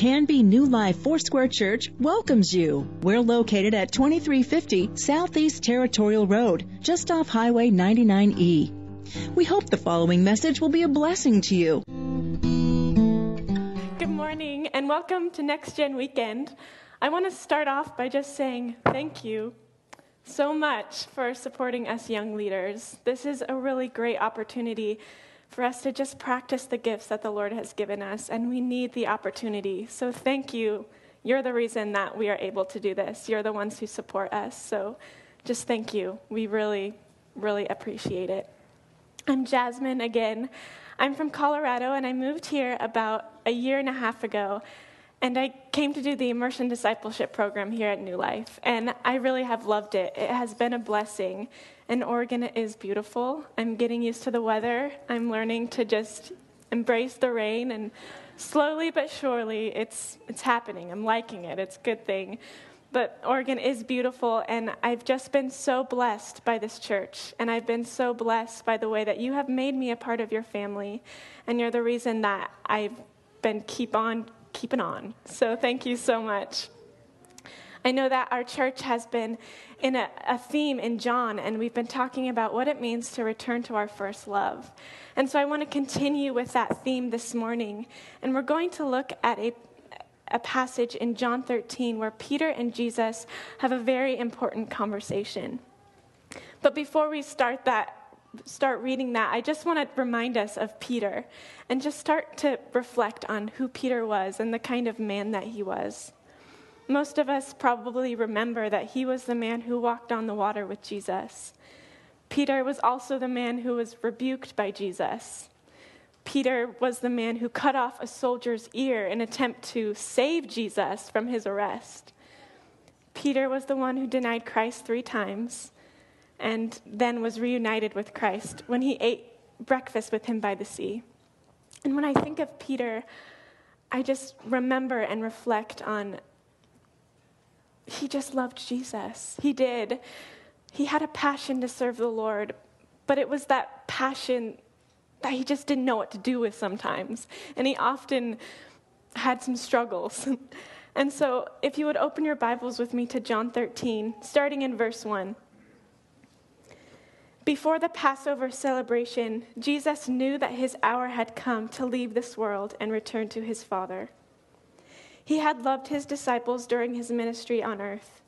Canby New Life Foursquare Church welcomes you. We're located at 2350 Southeast Territorial Road, just off Highway 99E. We hope the following message will be a blessing to you. Good morning and welcome to Next Gen Weekend. I want to start off by just saying thank you so much for supporting us young leaders. This is a really great opportunity for us to just practice the gifts that the Lord has given us, and we need the opportunity. So, thank you. You're the reason that we are able to do this. You're the ones who support us. So, just thank you. We really, really appreciate it. I'm Jasmine again. I'm from Colorado, and I moved here about a year and a half ago. And I came to do the immersion discipleship program here at New Life, and I really have loved it. It has been a blessing. And Oregon is beautiful. I'm getting used to the weather. I'm learning to just embrace the rain, and slowly but surely, it's, it's happening. I'm liking it. It's a good thing. But Oregon is beautiful, and I've just been so blessed by this church. And I've been so blessed by the way that you have made me a part of your family. And you're the reason that I've been keep on keeping on. So thank you so much. I know that our church has been in a, a, theme in John, and we've been talking about what it means to return to our first love. And so I want to continue with that theme this morning. And we're going to look at a, a passage in John 13 where Peter and Jesus have a very important conversation. But before we start that, start reading that, I just want to remind us of Peter and just start to reflect on who Peter was and the kind of man that he was. Most of us probably remember that he was the man who walked on the water with Jesus. Peter was also the man who was rebuked by Jesus. Peter was the man who cut off a soldier's ear in attempt to save Jesus from his arrest. Peter was the one who denied Christ 3 times and then was reunited with Christ when he ate breakfast with him by the sea. And when I think of Peter, I just remember and reflect on he just loved Jesus. He did. He had a passion to serve the Lord, but it was that passion that he just didn't know what to do with sometimes. And he often had some struggles. and so, if you would open your Bibles with me to John 13, starting in verse 1. Before the Passover celebration, Jesus knew that his hour had come to leave this world and return to his Father. He had loved his disciples during his ministry on earth,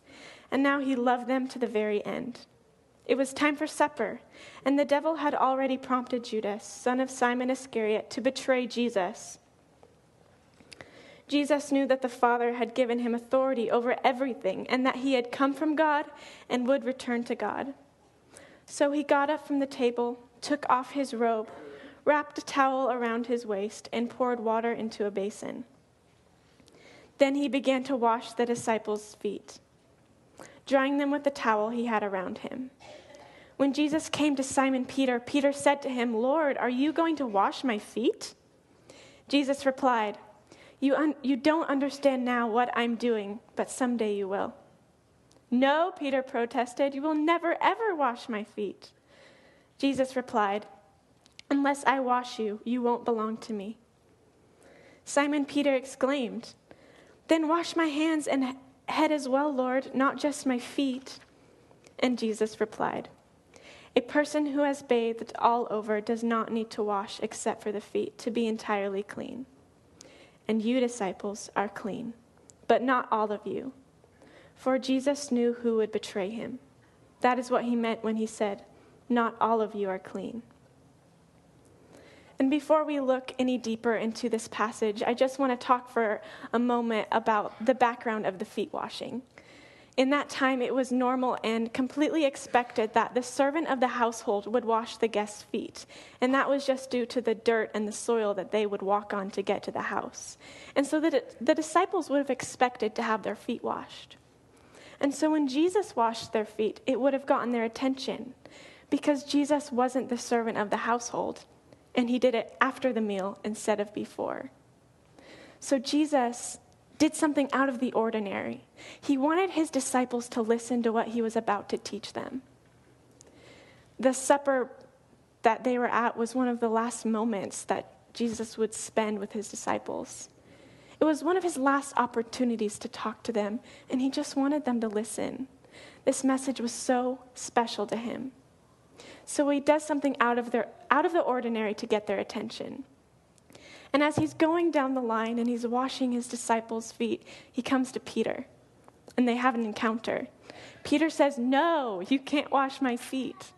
and now he loved them to the very end. It was time for supper, and the devil had already prompted Judas, son of Simon Iscariot, to betray Jesus. Jesus knew that the Father had given him authority over everything, and that he had come from God and would return to God. So he got up from the table, took off his robe, wrapped a towel around his waist, and poured water into a basin. Then he began to wash the disciples' feet, drying them with the towel he had around him. When Jesus came to Simon Peter, Peter said to him, Lord, are you going to wash my feet? Jesus replied, You, un- you don't understand now what I'm doing, but someday you will. No, Peter protested, you will never ever wash my feet. Jesus replied, Unless I wash you, you won't belong to me. Simon Peter exclaimed, then wash my hands and head as well, Lord, not just my feet. And Jesus replied, A person who has bathed all over does not need to wash except for the feet to be entirely clean. And you, disciples, are clean, but not all of you. For Jesus knew who would betray him. That is what he meant when he said, Not all of you are clean. And before we look any deeper into this passage, I just want to talk for a moment about the background of the feet washing. In that time, it was normal and completely expected that the servant of the household would wash the guest's feet. And that was just due to the dirt and the soil that they would walk on to get to the house. And so the, the disciples would have expected to have their feet washed. And so when Jesus washed their feet, it would have gotten their attention because Jesus wasn't the servant of the household and he did it after the meal instead of before. So Jesus did something out of the ordinary. He wanted his disciples to listen to what he was about to teach them. The supper that they were at was one of the last moments that Jesus would spend with his disciples. It was one of his last opportunities to talk to them, and he just wanted them to listen. This message was so special to him. So he does something out of, their, out of the ordinary to get their attention. And as he's going down the line and he's washing his disciples' feet, he comes to Peter and they have an encounter. Peter says, No, you can't wash my feet.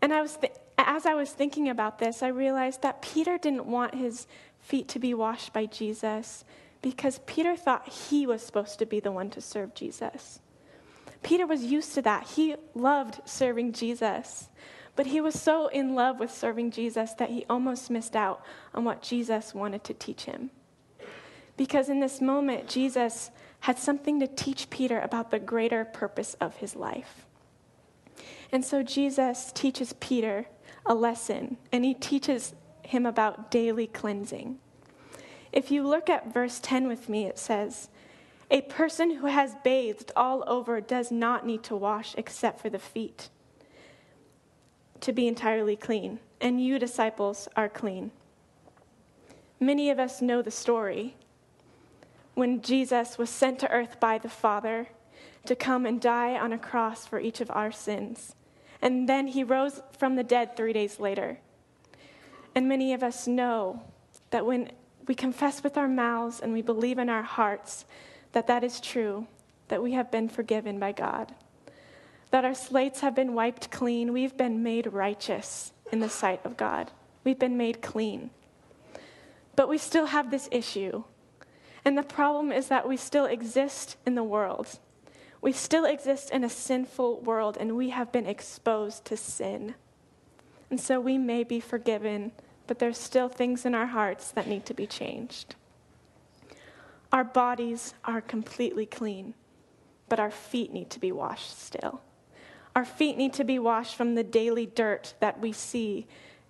And I was th- as I was thinking about this, I realized that Peter didn't want his feet to be washed by Jesus because Peter thought he was supposed to be the one to serve Jesus. Peter was used to that. He loved serving Jesus. But he was so in love with serving Jesus that he almost missed out on what Jesus wanted to teach him. Because in this moment, Jesus had something to teach Peter about the greater purpose of his life. And so Jesus teaches Peter a lesson, and he teaches him about daily cleansing. If you look at verse 10 with me, it says, A person who has bathed all over does not need to wash except for the feet to be entirely clean, and you, disciples, are clean. Many of us know the story when Jesus was sent to earth by the Father to come and die on a cross for each of our sins. And then he rose from the dead three days later. And many of us know that when we confess with our mouths and we believe in our hearts that that is true, that we have been forgiven by God that our slates have been wiped clean. We've been made righteous in the sight of God. We've been made clean. But we still have this issue. And the problem is that we still exist in the world. We still exist in a sinful world, and we have been exposed to sin. And so we may be forgiven, but there's still things in our hearts that need to be changed. Our bodies are completely clean, but our feet need to be washed still. Our feet need to be washed from the daily dirt that we see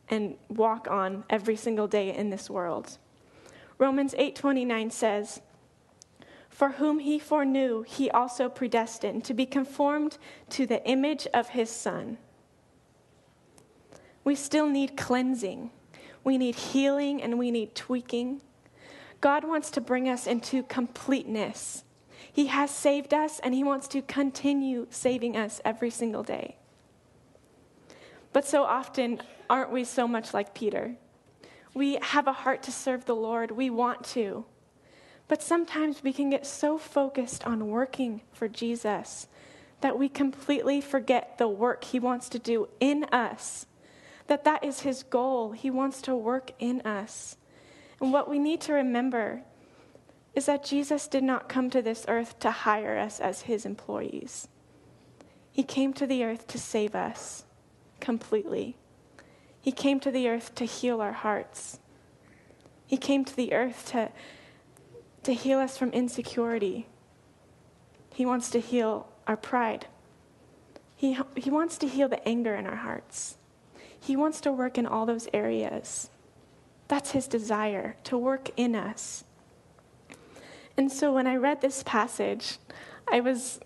and walk on every single day in this world. Romans 8:29 says, "For whom he foreknew, he also predestined to be conformed to the image of his son." We still need cleansing. We need healing and we need tweaking. God wants to bring us into completeness he has saved us and He wants to continue saving us every single day. But so often, aren't we so much like Peter? We have a heart to serve the Lord, we want to. But sometimes we can get so focused on working for Jesus that we completely forget the work He wants to do in us. That that is His goal. He wants to work in us. And what we need to remember is that Jesus did not come to this earth to hire us as his employees. He came to the earth to save us completely. He came to the earth to heal our hearts. He came to the earth to, to heal us from insecurity. He wants to heal our pride. He, he wants to heal the anger in our hearts. He wants to work in all those areas. That's his desire, to work in us. And so when I read this passage, I was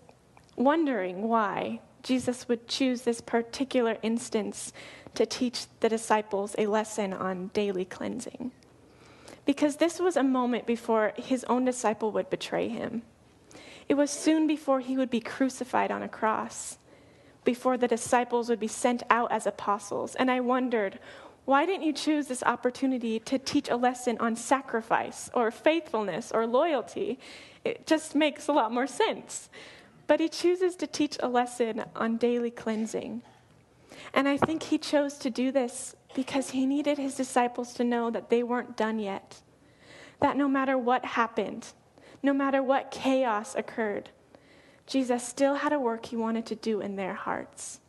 wondering why Jesus would choose this particular instance to teach the disciples a lesson on daily cleansing. Because this was a moment before his own disciple would betray him. It was soon before he would be crucified on a cross, before the disciples would be sent out as apostles. And I wondered, why didn't you choose this opportunity to teach a lesson on sacrifice or faithfulness or loyalty? It just makes a lot more sense. But he chooses to teach a lesson on daily cleansing. And I think he chose to do this because he needed his disciples to know that they weren't done yet. That no matter what happened, no matter what chaos occurred, Jesus still had a work he wanted to do in their hearts.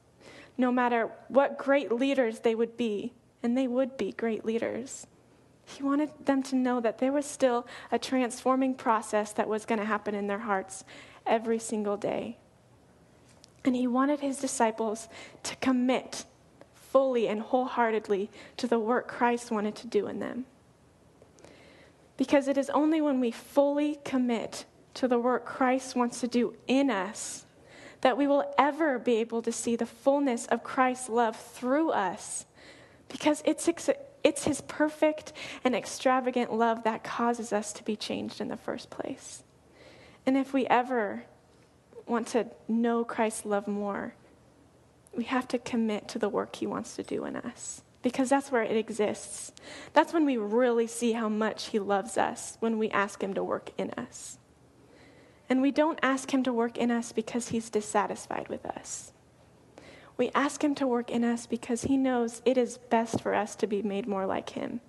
No matter what great leaders they would be, and they would be great leaders. He wanted them to know that there was still a transforming process that was going to happen in their hearts every single day. And he wanted his disciples to commit fully and wholeheartedly to the work Christ wanted to do in them. Because it is only when we fully commit to the work Christ wants to do in us that we will ever be able to see the fullness of Christ's love through us because it's, it's his perfect and extravagant love that causes us to be changed in the first place. And if we ever want to know Christ's love more, we have to commit to the work he wants to do in us because that's where it exists. That's when we really see how much he loves us when we ask him to work in us. And we don't ask him to work in us because he's dissatisfied with us. We ask him to work in us because he knows it is best for us to be made more like him.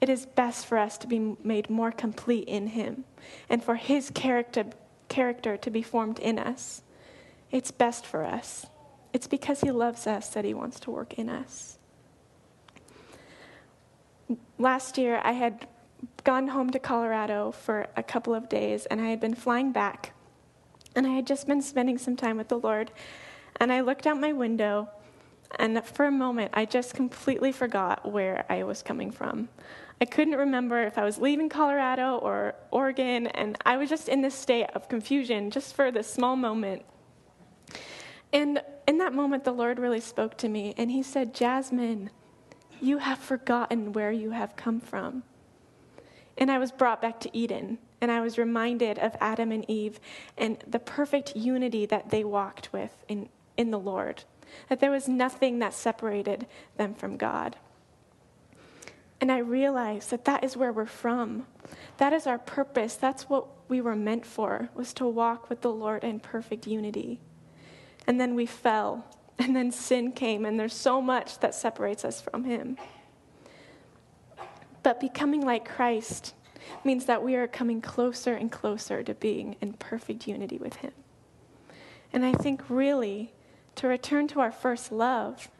It is best for us to be made more complete in him and for his character, character to be formed in us. It's best for us. It's because he loves us that he wants to work in us. Last year, I had gone home to Colorado for a couple of days, and I had been flying back. And I had just been spending some time with the Lord. And I looked out my window, and for a moment, I just completely forgot where I was coming from. I couldn't remember if I was leaving Colorado or Oregon, and I was just in this state of confusion just for this small moment. And in that moment, the Lord really spoke to me, and He said, Jasmine, you have forgotten where you have come from. And I was brought back to Eden, and I was reminded of Adam and Eve and the perfect unity that they walked with in, in the Lord, that there was nothing that separated them from God. And I realized that that is where we're from. That is our purpose. That's what we were meant for, was to walk with the Lord in perfect unity. And then we fell, and then sin came, and there's so much that separates us from Him. But becoming like Christ means that we are coming closer and closer to being in perfect unity with Him. And I think really to return to our first love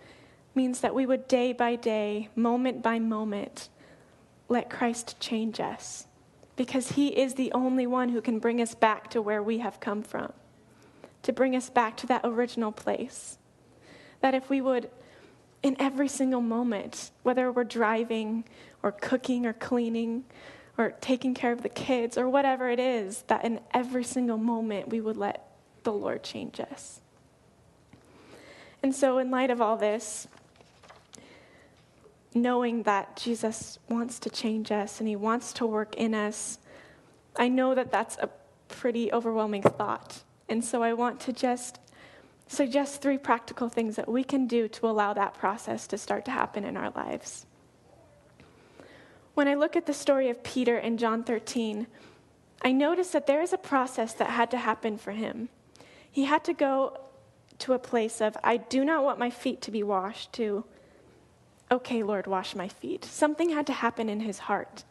means that we would day by day, moment by moment, let Christ change us because he is the only one who can bring us back to where we have come from, to bring us back to that original place. That if we would, in every single moment, whether we're driving or cooking or cleaning or taking care of the kids or whatever it is, that in every single moment we would let the Lord change us. And so, in light of all this, knowing that Jesus wants to change us and he wants to work in us, I know that that's a pretty overwhelming thought. And so, I want to just suggest three practical things that we can do to allow that process to start to happen in our lives. When I look at the story of Peter in John 13, I notice that there is a process that had to happen for him. He had to go to a place of, I do not want my feet to be washed, to, okay, Lord, wash my feet. Something had to happen in his heart.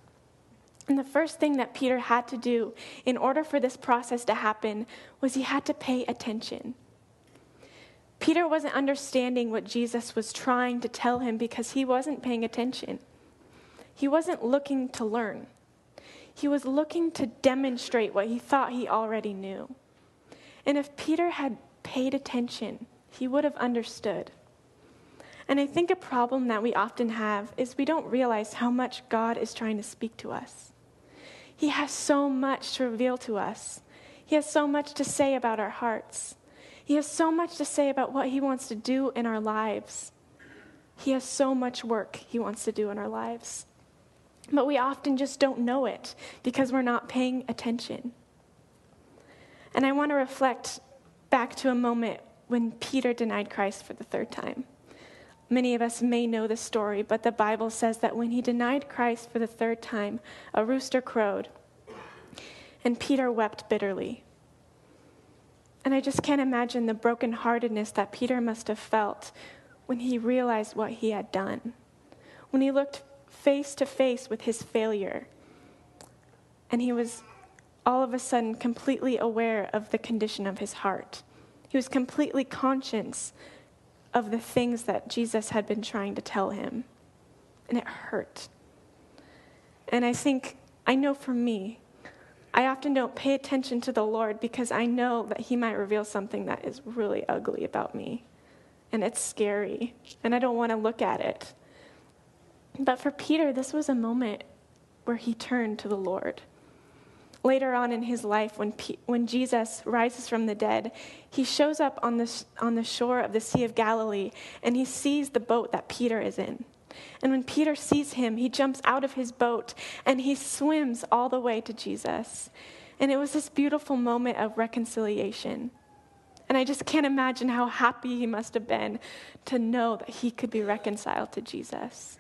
And the first thing that Peter had to do in order for this process to happen was he had to pay attention. Peter wasn't understanding what Jesus was trying to tell him because he wasn't paying attention. He wasn't looking to learn. He was looking to demonstrate what he thought he already knew. And if Peter had paid attention, he would have understood. And I think a problem that we often have is we don't realize how much God is trying to speak to us. He has so much to reveal to us, He has so much to say about our hearts, He has so much to say about what He wants to do in our lives. He has so much work He wants to do in our lives. But we often just don't know it because we're not paying attention. And I want to reflect back to a moment when Peter denied Christ for the third time. Many of us may know the story, but the Bible says that when he denied Christ for the third time, a rooster crowed, and Peter wept bitterly. And I just can't imagine the brokenheartedness that Peter must have felt when he realized what he had done, when he looked face to face with his failure, and he was all of a sudden completely aware of the condition of his heart. He was completely conscious of the things that Jesus had been trying to tell him. And it hurt. And I think, I know for me, I often don't pay attention to the Lord because I know that He might reveal something that is really ugly about me. And it's scary. And I don't want to look at it. But for Peter, this was a moment where he turned to the Lord. Later on in his life, when, P- when Jesus rises from the dead, he shows up on the, on the shore of the Sea of Galilee and he sees the boat that Peter is in. And when Peter sees him, he jumps out of his boat and he swims all the way to Jesus. And it was this beautiful moment of reconciliation. And I just can't imagine how happy he must have been to know that he could be reconciled to Jesus.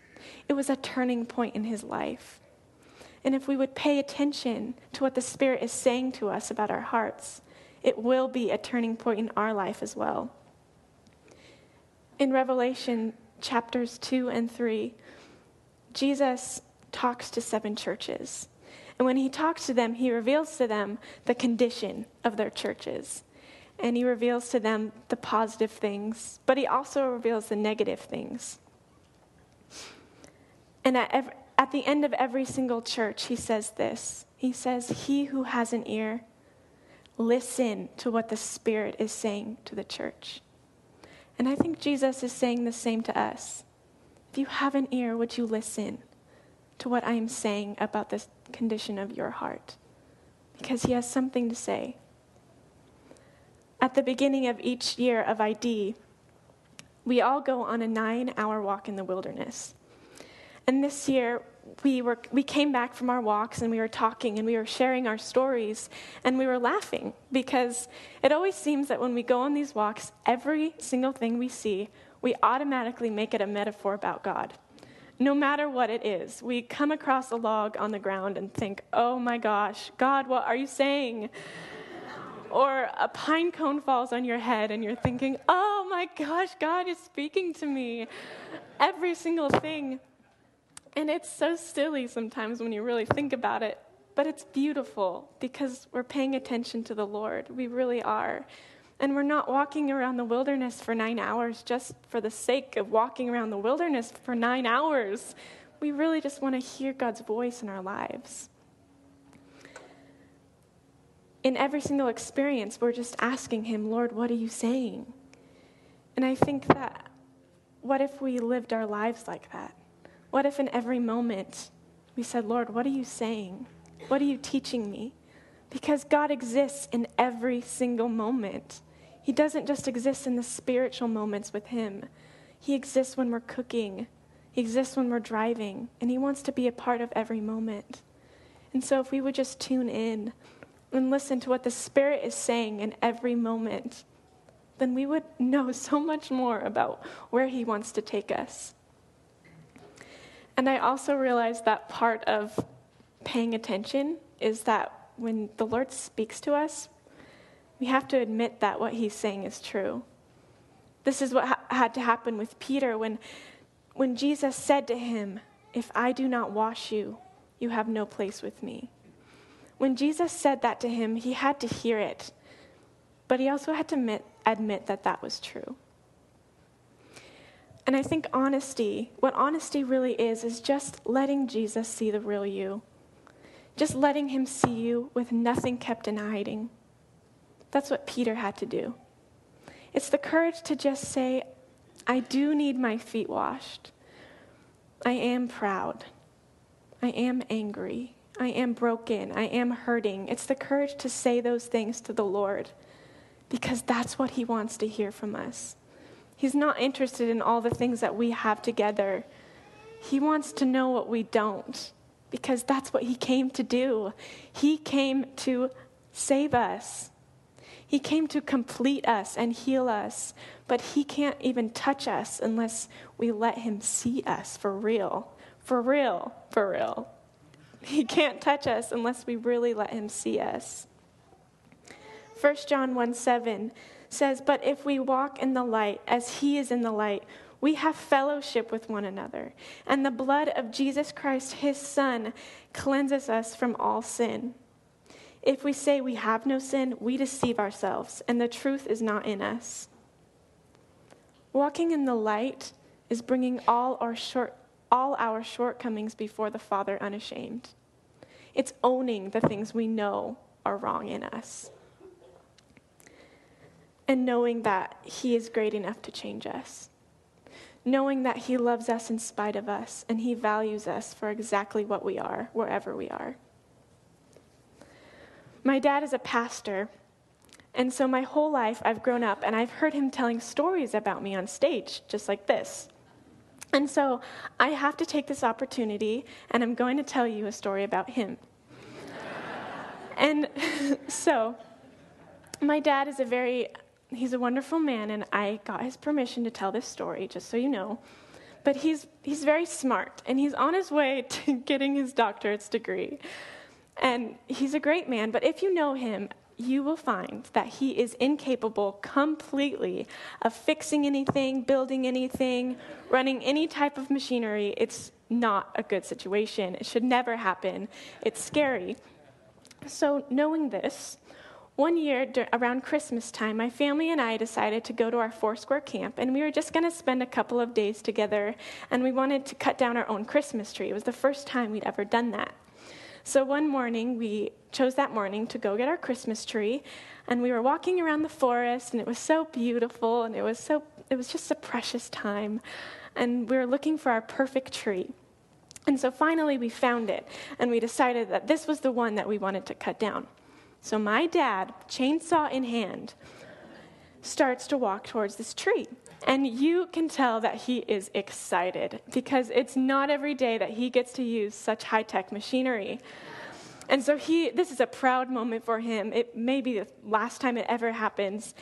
It was a turning point in his life. And if we would pay attention to what the Spirit is saying to us about our hearts, it will be a turning point in our life as well. In Revelation chapters 2 and 3, Jesus talks to seven churches. And when he talks to them, he reveals to them the condition of their churches. And he reveals to them the positive things, but he also reveals the negative things. And at, at the end of every single church, he says this He says, He who has an ear, listen to what the Spirit is saying to the church. And I think Jesus is saying the same to us. If you have an ear, would you listen to what I am saying about this condition of your heart? Because he has something to say. At the beginning of each year of ID, we all go on a nine hour walk in the wilderness. And this year, we, were, we came back from our walks and we were talking and we were sharing our stories and we were laughing because it always seems that when we go on these walks, every single thing we see, we automatically make it a metaphor about God. No matter what it is, we come across a log on the ground and think, oh my gosh, God, what are you saying? Or a pine cone falls on your head and you're thinking, oh my gosh, God is speaking to me. Every single thing and it's so silly sometimes when you really think about it, but it's beautiful because we're paying attention to the Lord. We really are. And we're not walking around the wilderness for nine hours just for the sake of walking around the wilderness for nine hours. We really just want to hear God's voice in our lives. In every single experience, we're just asking Him, Lord, what are you saying? And I think that what if we lived our lives like that? What if in every moment we said, Lord, what are you saying? What are you teaching me? Because God exists in every single moment. He doesn't just exist in the spiritual moments with Him, He exists when we're cooking, He exists when we're driving, and He wants to be a part of every moment. And so, if we would just tune in and listen to what the Spirit is saying in every moment, then we would know so much more about where He wants to take us. And I also realized that part of paying attention is that when the Lord speaks to us, we have to admit that what he's saying is true. This is what ha- had to happen with Peter when, when Jesus said to him, If I do not wash you, you have no place with me. When Jesus said that to him, he had to hear it, but he also had to admit, admit that that was true. And I think honesty, what honesty really is, is just letting Jesus see the real you. Just letting him see you with nothing kept in hiding. That's what Peter had to do. It's the courage to just say, I do need my feet washed. I am proud. I am angry. I am broken. I am hurting. It's the courage to say those things to the Lord because that's what he wants to hear from us. He's not interested in all the things that we have together. He wants to know what we don't because that's what He came to do. He came to save us, He came to complete us and heal us, but He can't even touch us unless we let Him see us for real. For real, for real. He can't touch us unless we really let Him see us. 1 John 1 7 says, But if we walk in the light as he is in the light, we have fellowship with one another. And the blood of Jesus Christ, his Son, cleanses us from all sin. If we say we have no sin, we deceive ourselves, and the truth is not in us. Walking in the light is bringing all our, short, all our shortcomings before the Father unashamed. It's owning the things we know are wrong in us and knowing that He is great enough to change us. Knowing that He loves us in spite of us and He values us for exactly what we are, wherever we are. My dad is a pastor, and so my whole life I've grown up and I've heard him telling stories about me on stage, just like this. And so I have to take this opportunity and I'm going to tell you a story about him. and so my dad is a very he's a wonderful man and I got his permission to tell this story just so you know. But he's he's very smart and he's on his way to getting his doctorate's degree. And he's a great man, but if you know him, you will find that he is incapable completely of fixing anything, building anything, running any type of machinery. It's not a good situation. It should never happen. It's scary. So, knowing this, one year around Christmas time, my family and I decided to go to our Foursquare camp, and we were just going to spend a couple of days together, and we wanted to cut down our own Christmas tree. It was the first time we'd ever done that. So one morning, we chose that morning to go get our Christmas tree, and we were walking around the forest, and it was so beautiful, and it was so it was just a precious time, and we were looking for our perfect tree. And so finally, we found it, and we decided that this was the one that we wanted to cut down. So my dad, chainsaw in hand, starts to walk towards this tree. And you can tell that he is excited because it's not every day that he gets to use such high tech machinery. And so he, this is a proud moment for him. It may be the last time it ever happens.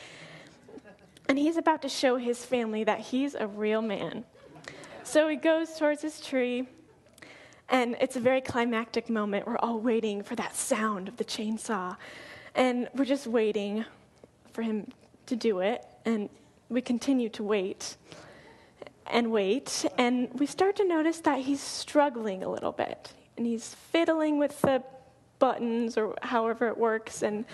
And he's about to show his family that he's a real man. So he goes towards his tree, and it's a very climactic moment. We're all waiting for that sound of the chainsaw. And we're just waiting for him to do it. And we continue to wait and wait, and we start to notice that he's struggling a little bit. And he's fiddling with the buttons or however it works, and,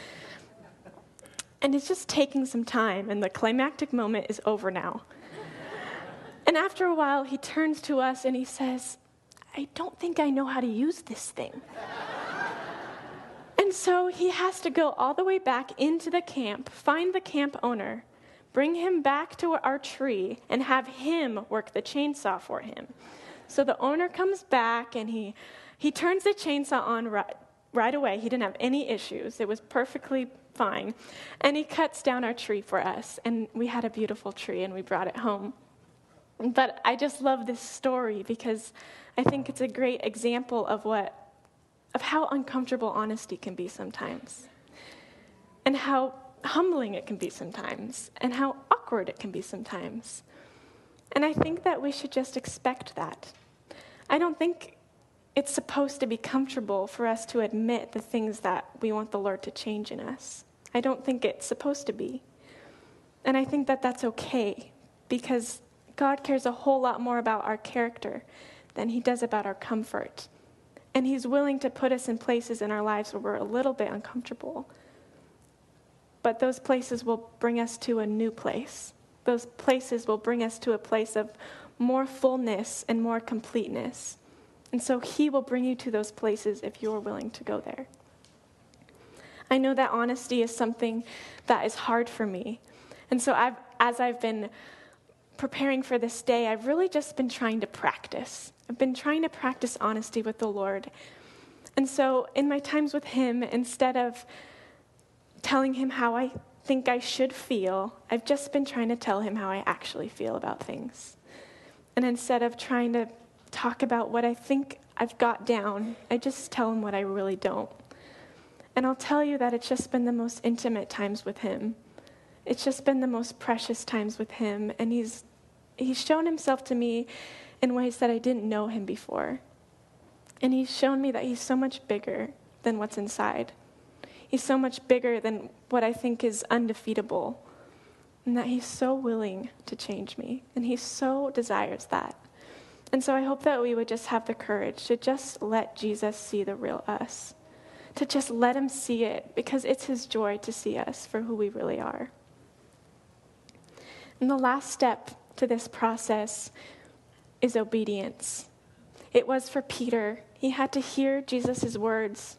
and it's just taking some time, and the climactic moment is over now. and after a while, he turns to us and he says, I don't think I know how to use this thing. and so he has to go all the way back into the camp, find the camp owner, bring him back to our tree and have him work the chainsaw for him. So the owner comes back and he, he turns the chainsaw on right, right away. He didn't have any issues, it was perfectly fine. And he cuts down our tree for us. And we had a beautiful tree and we brought it home. But I just love this story because I think it's a great example of what of how uncomfortable honesty can be sometimes. And how humbling it can be sometimes and how awkward it can be sometimes. And I think that we should just expect that. I don't think it's supposed to be comfortable for us to admit the things that we want the Lord to change in us. I don't think it's supposed to be. And I think that that's okay because God cares a whole lot more about our character than he does about our comfort. And he's willing to put us in places in our lives where we're a little bit uncomfortable but those places will bring us to a new place. Those places will bring us to a place of more fullness and more completeness. And so He will bring you to those places if you're willing to go there. I know that honesty is something that is hard for me. And so I've, as I've been preparing for this day, I've really just been trying to practice. I've been trying to practice honesty with the Lord. And so in my times with Him, instead of telling him how I think I should feel. I've just been trying to tell him how I actually feel about things. And instead of trying to talk about what I think I've got down, I just tell him what I really don't. And I'll tell you that it's just been the most intimate times with him. It's just been the most precious times with him. And he's, he's shown himself to me in ways that I didn't know him before. And he's shown me that he's so much bigger than what's inside. He's so much bigger than what I think is undefeatable. And that He's so willing to change me. And He so desires that. And so I hope that we would just have the courage to just let Jesus see the real us, to just let Him see it, because it's His joy to see us for who we really are. And the last step to this process is obedience. It was for Peter. He had to hear Jesus' words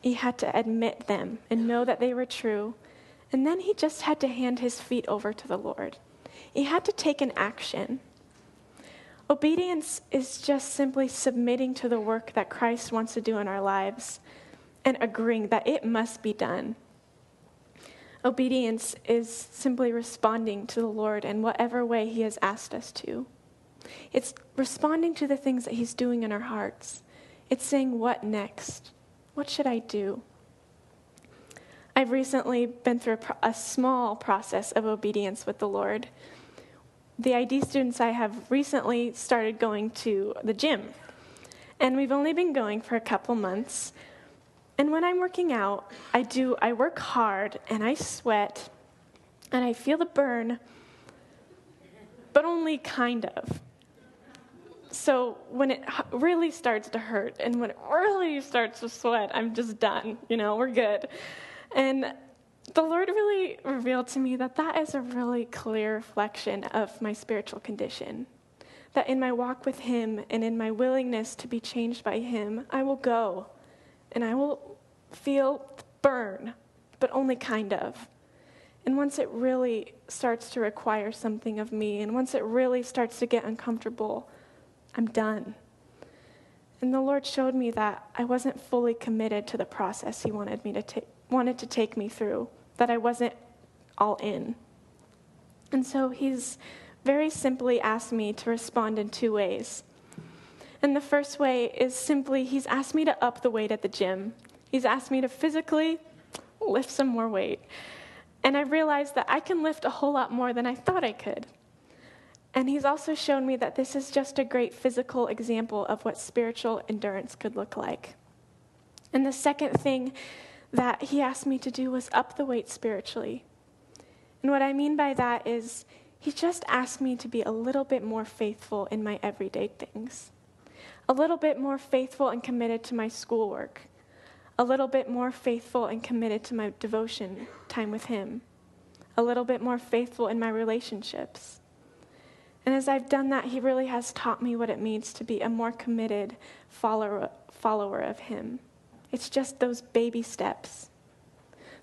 he had to admit them and know that they were true. And then he just had to hand his feet over to the Lord. He had to take an action. Obedience is just simply submitting to the work that Christ wants to do in our lives and agreeing that it must be done. Obedience is simply responding to the Lord in whatever way He has asked us to. It's responding to the things that He's doing in our hearts. It's saying, What next? What should I do? I've recently been through a, small process of obedience with the Lord. The ID students I have recently started going to the gym, and we've only been going for a couple months. And when I'm working out, I do I work hard and I sweat and I feel the burn, but only kind of. So when it really starts to hurt and when it really starts to sweat, I'm just done. You know, we're good. And the Lord really revealed to me that that is a really clear reflection of my spiritual condition. That in my walk with Him and in my willingness to be changed by Him, I will go and I will feel burn, but only kind of. And once it really starts to require something of me, and once it really starts to get uncomfortable, I'm done. And the Lord showed me that I wasn't fully committed to the process He wanted me to take wanted to take me through, that I wasn't all in. And so he's very simply asked me to respond in two ways. And the first way is simply he's asked me to up the weight at the gym. He's asked me to physically lift some more weight. And I realized that I can lift a whole lot more than I thought I could. And he's also shown me that this is just a great physical example of what spiritual endurance could look like. And the second thing that he asked me to do was up the weight spiritually. And what I mean by that is, he just asked me to be a little bit more faithful in my everyday things, a little bit more faithful and committed to my schoolwork, a little bit more faithful and committed to my devotion time with him, a little bit more faithful in my relationships. And as I've done that, he really has taught me what it means to be a more committed follower, follower of him. It's just those baby steps,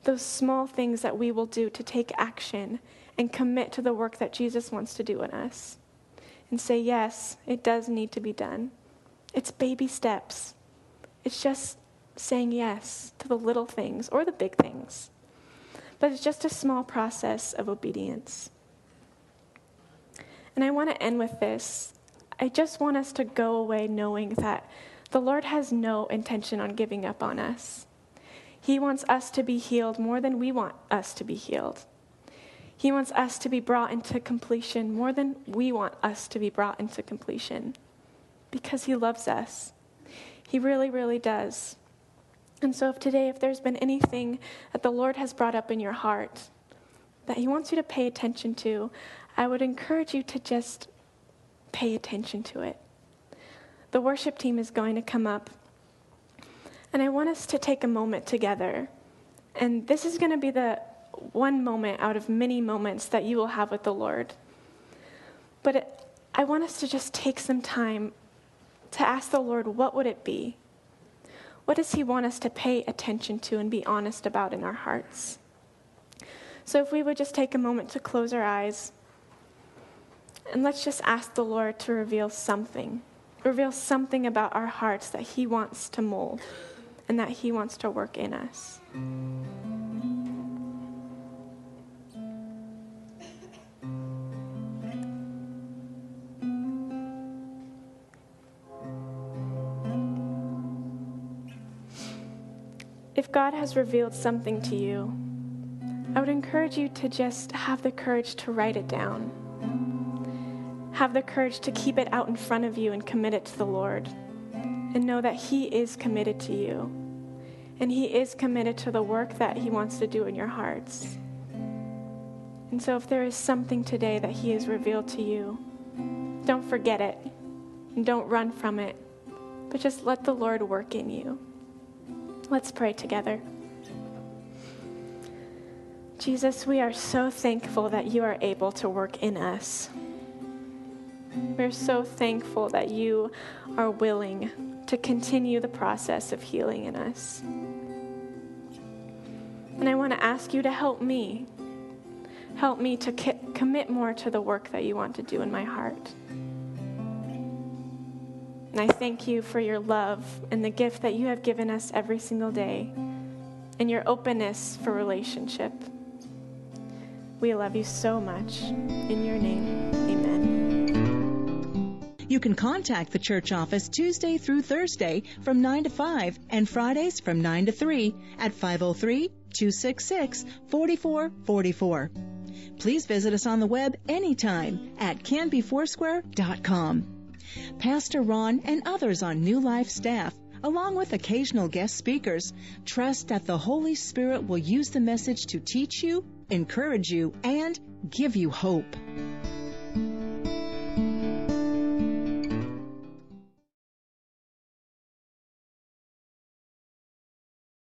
those small things that we will do to take action and commit to the work that Jesus wants to do in us. And say, yes, it does need to be done. It's baby steps. It's just saying yes to the little things or the big things. But it's just a small process of obedience. And I want to end with this. I just want us to go away knowing that the Lord has no intention on giving up on us. He wants us to be healed more than we want us to be healed. He wants us to be brought into completion more than we want us to be brought into completion because He loves us. He really, really does. And so, if today, if there's been anything that the Lord has brought up in your heart that He wants you to pay attention to, I would encourage you to just pay attention to it the worship team is going to come up. And I want us to take a moment together. And this is going to be the one moment out of many moments that you will have with the Lord. But it, I want us to just take some time to ask the Lord, what would it be? What does He want us to pay attention to and be honest about in our hearts? So, if we would just take a moment to close our eyes and let's just ask the Lord to reveal something reveal something about our hearts that He wants to mold and that He wants to work in us. If God has revealed something to you, I would encourage you to just have the courage to write it down have the courage to keep it out in front of you and commit it to the Lord. And know that He is committed to you. And He is committed to the work that He wants to do in your hearts. And so, if there is something today that He has revealed to you, don't forget it and don't run from it, but just let the Lord work in you. Let's pray together. Jesus, we are so thankful that you are able to work in us. We're so thankful that you are willing to continue the process of healing in us. And I want to ask you to help me. Help me to ki- commit more to the work that you want to do in my heart. And I thank you for your love and the gift that you have given us every single day and your openness for relationship. We love you so much. In your name, amen. You can contact the church office Tuesday through Thursday from 9 to 5 and Fridays from 9 to 3 at 503 266 4444. Please visit us on the web anytime at canbyfoursquare.com. Pastor Ron and others on New Life staff, along with occasional guest speakers, trust that the Holy Spirit will use the message to teach you, encourage you, and give you hope.